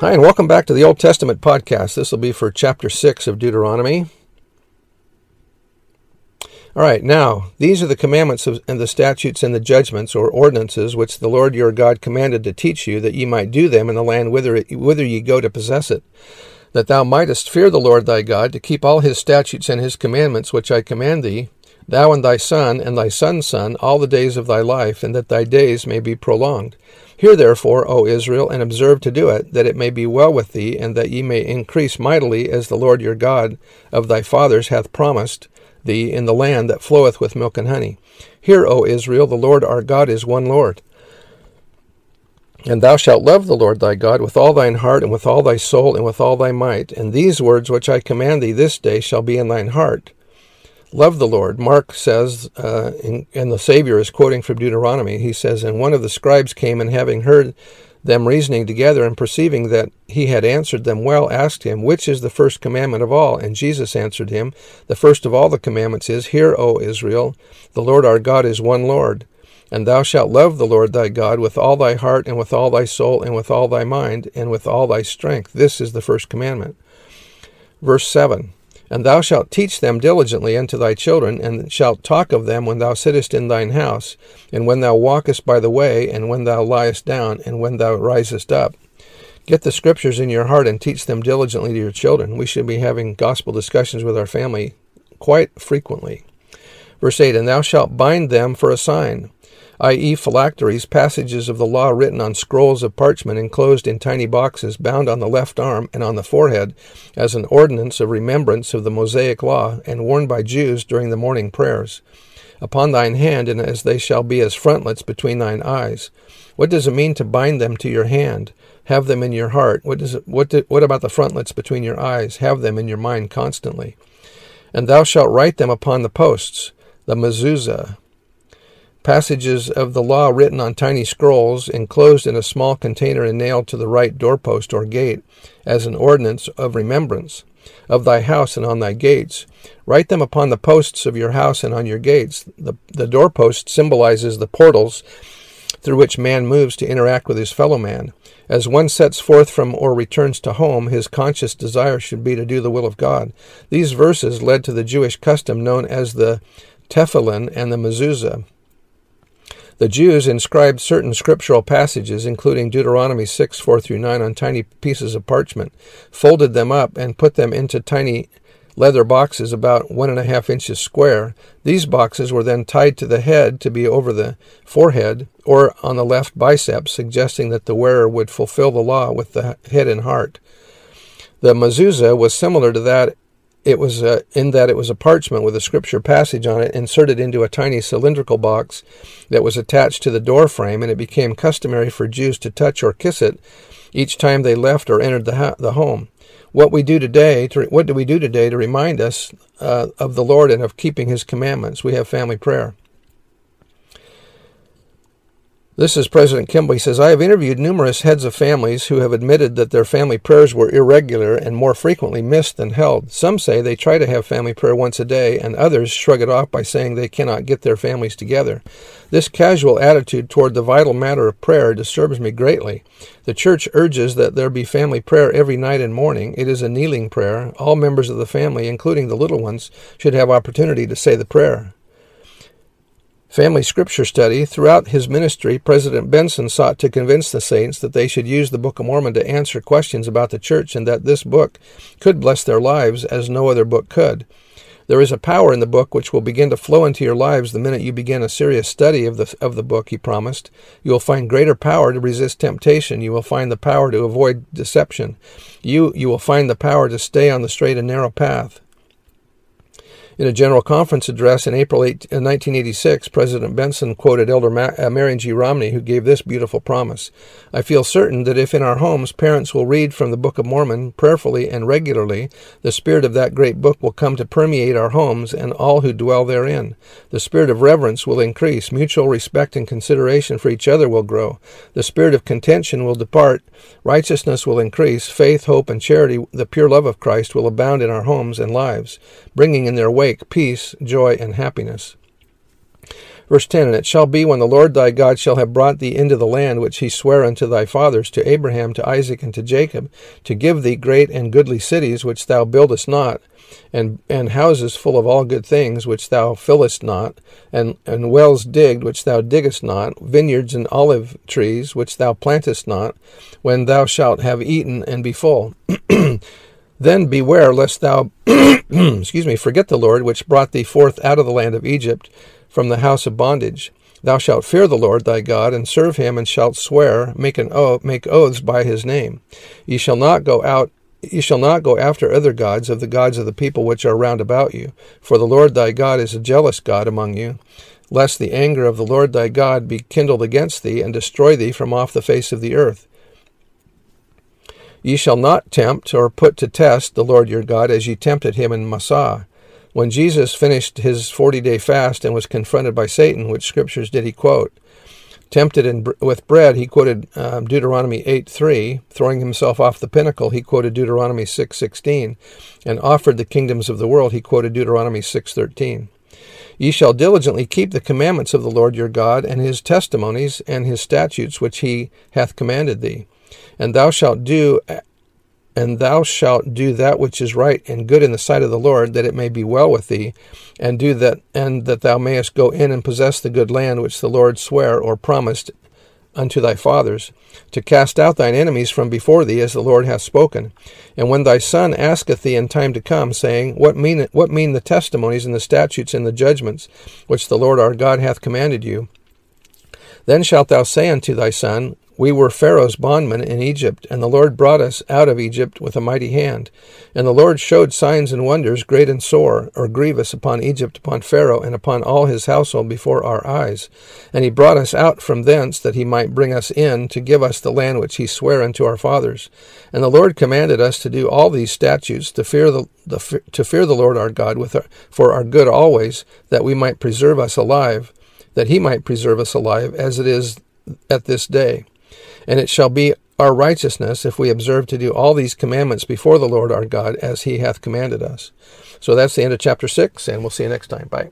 Hi, and welcome back to the Old Testament podcast. This will be for chapter 6 of Deuteronomy. All right, now, these are the commandments of, and the statutes and the judgments or ordinances which the Lord your God commanded to teach you, that ye might do them in the land whither, it, whither ye go to possess it, that thou mightest fear the Lord thy God, to keep all his statutes and his commandments which I command thee, thou and thy son and thy son's son, all the days of thy life, and that thy days may be prolonged. Hear therefore, O Israel, and observe to do it, that it may be well with thee, and that ye may increase mightily, as the Lord your God of thy fathers hath promised thee in the land that floweth with milk and honey. Hear, O Israel, the Lord our God is one Lord. And thou shalt love the Lord thy God with all thine heart, and with all thy soul, and with all thy might. And these words which I command thee this day shall be in thine heart love the Lord. Mark says, uh, in, and the Savior is quoting from Deuteronomy, he says, And one of the scribes came, and having heard them reasoning together, and perceiving that he had answered them well, asked him, Which is the first commandment of all? And Jesus answered him, The first of all the commandments is, Hear, O Israel, the Lord our God is one Lord. And thou shalt love the Lord thy God with all thy heart, and with all thy soul, and with all thy mind, and with all thy strength. This is the first commandment. Verse 7 and thou shalt teach them diligently unto thy children, and shalt talk of them when thou sittest in thine house, and when thou walkest by the way, and when thou liest down, and when thou risest up. Get the scriptures in your heart and teach them diligently to your children. We should be having gospel discussions with our family quite frequently. Verse 8 And thou shalt bind them for a sign i.e., phylacteries, passages of the law written on scrolls of parchment enclosed in tiny boxes, bound on the left arm and on the forehead, as an ordinance of remembrance of the Mosaic law, and worn by Jews during the morning prayers. Upon thine hand, and as they shall be as frontlets between thine eyes. What does it mean to bind them to your hand? Have them in your heart. What does it, what, do, what about the frontlets between your eyes? Have them in your mind constantly. And thou shalt write them upon the posts, the mezuzah, Passages of the law written on tiny scrolls, enclosed in a small container and nailed to the right doorpost or gate, as an ordinance of remembrance of thy house and on thy gates. Write them upon the posts of your house and on your gates. The, the doorpost symbolizes the portals through which man moves to interact with his fellow man. As one sets forth from or returns to home, his conscious desire should be to do the will of God. These verses led to the Jewish custom known as the tefillin and the mezuzah. The Jews inscribed certain scriptural passages, including Deuteronomy 6 4 through 9, on tiny pieces of parchment, folded them up, and put them into tiny leather boxes about one and a half inches square. These boxes were then tied to the head to be over the forehead or on the left bicep, suggesting that the wearer would fulfill the law with the head and heart. The mezuzah was similar to that it was uh, in that it was a parchment with a scripture passage on it inserted into a tiny cylindrical box that was attached to the door frame, and it became customary for Jews to touch or kiss it each time they left or entered the, ha- the home. What we do today, to, what do we do today to remind us uh, of the Lord and of keeping His commandments? We have family prayer. This is President Kimball. He says, I have interviewed numerous heads of families who have admitted that their family prayers were irregular and more frequently missed than held. Some say they try to have family prayer once a day, and others shrug it off by saying they cannot get their families together. This casual attitude toward the vital matter of prayer disturbs me greatly. The church urges that there be family prayer every night and morning. It is a kneeling prayer. All members of the family, including the little ones, should have opportunity to say the prayer. Family Scripture Study. Throughout his ministry, President Benson sought to convince the saints that they should use the Book of Mormon to answer questions about the church and that this book could bless their lives as no other book could. There is a power in the book which will begin to flow into your lives the minute you begin a serious study of the, of the book, he promised. You will find greater power to resist temptation. You will find the power to avoid deception. You, you will find the power to stay on the straight and narrow path. In a general conference address in April 8, 1986, uh, President Benson quoted Elder Ma- uh, Marion G. Romney, who gave this beautiful promise I feel certain that if in our homes parents will read from the Book of Mormon prayerfully and regularly, the spirit of that great book will come to permeate our homes and all who dwell therein. The spirit of reverence will increase, mutual respect and consideration for each other will grow, the spirit of contention will depart, righteousness will increase, faith, hope, and charity, the pure love of Christ, will abound in our homes and lives, bringing in their wake peace, joy, and happiness. Verse 10 And it shall be when the Lord thy God shall have brought thee into the land which he sware unto thy fathers, to Abraham, to Isaac, and to Jacob, to give thee great and goodly cities which thou buildest not, and, and houses full of all good things which thou fillest not, and, and wells digged which thou diggest not, vineyards and olive trees which thou plantest not, when thou shalt have eaten and be full. Then beware lest thou, excuse me, forget the Lord, which brought thee forth out of the land of Egypt from the house of bondage. Thou shalt fear the Lord thy God, and serve him, and shalt swear, make an oath, make oaths by his name. Ye shall not go out Ye shall not go after other gods of the gods of the people which are round about you, for the Lord thy God is a jealous God among you, lest the anger of the Lord thy God be kindled against thee, and destroy thee from off the face of the earth. Ye shall not tempt or put to test the Lord your God as ye tempted him in Massah. When Jesus finished his forty day fast and was confronted by Satan, which scriptures did he quote? Tempted in, with bread, he quoted um, Deuteronomy 8:3. Throwing himself off the pinnacle, he quoted Deuteronomy 6:16. and offered the kingdoms of the world, he quoted Deuteronomy 6:13. Ye shall diligently keep the commandments of the Lord your God, and his testimonies and his statutes which he hath commanded thee and thou shalt do and thou shalt do that which is right and good in the sight of the Lord, that it may be well with thee, and do that and that thou mayest go in and possess the good land which the Lord sware or promised unto thy fathers, to cast out thine enemies from before thee, as the Lord hath spoken. And when thy son asketh thee in time to come, saying, What mean what mean the testimonies and the statutes and the judgments which the Lord our God hath commanded you? Then shalt thou say unto thy son, we were Pharaoh's bondmen in Egypt, and the Lord brought us out of Egypt with a mighty hand. And the Lord showed signs and wonders, great and sore, or grievous, upon Egypt, upon Pharaoh, and upon all his household before our eyes. And he brought us out from thence, that he might bring us in, to give us the land which he sware unto our fathers. And the Lord commanded us to do all these statutes, to fear the, the to fear the Lord our God with our, for our good always, that we might preserve us alive, that he might preserve us alive, as it is at this day. And it shall be our righteousness if we observe to do all these commandments before the Lord our God as he hath commanded us. So that's the end of chapter 6, and we'll see you next time. Bye.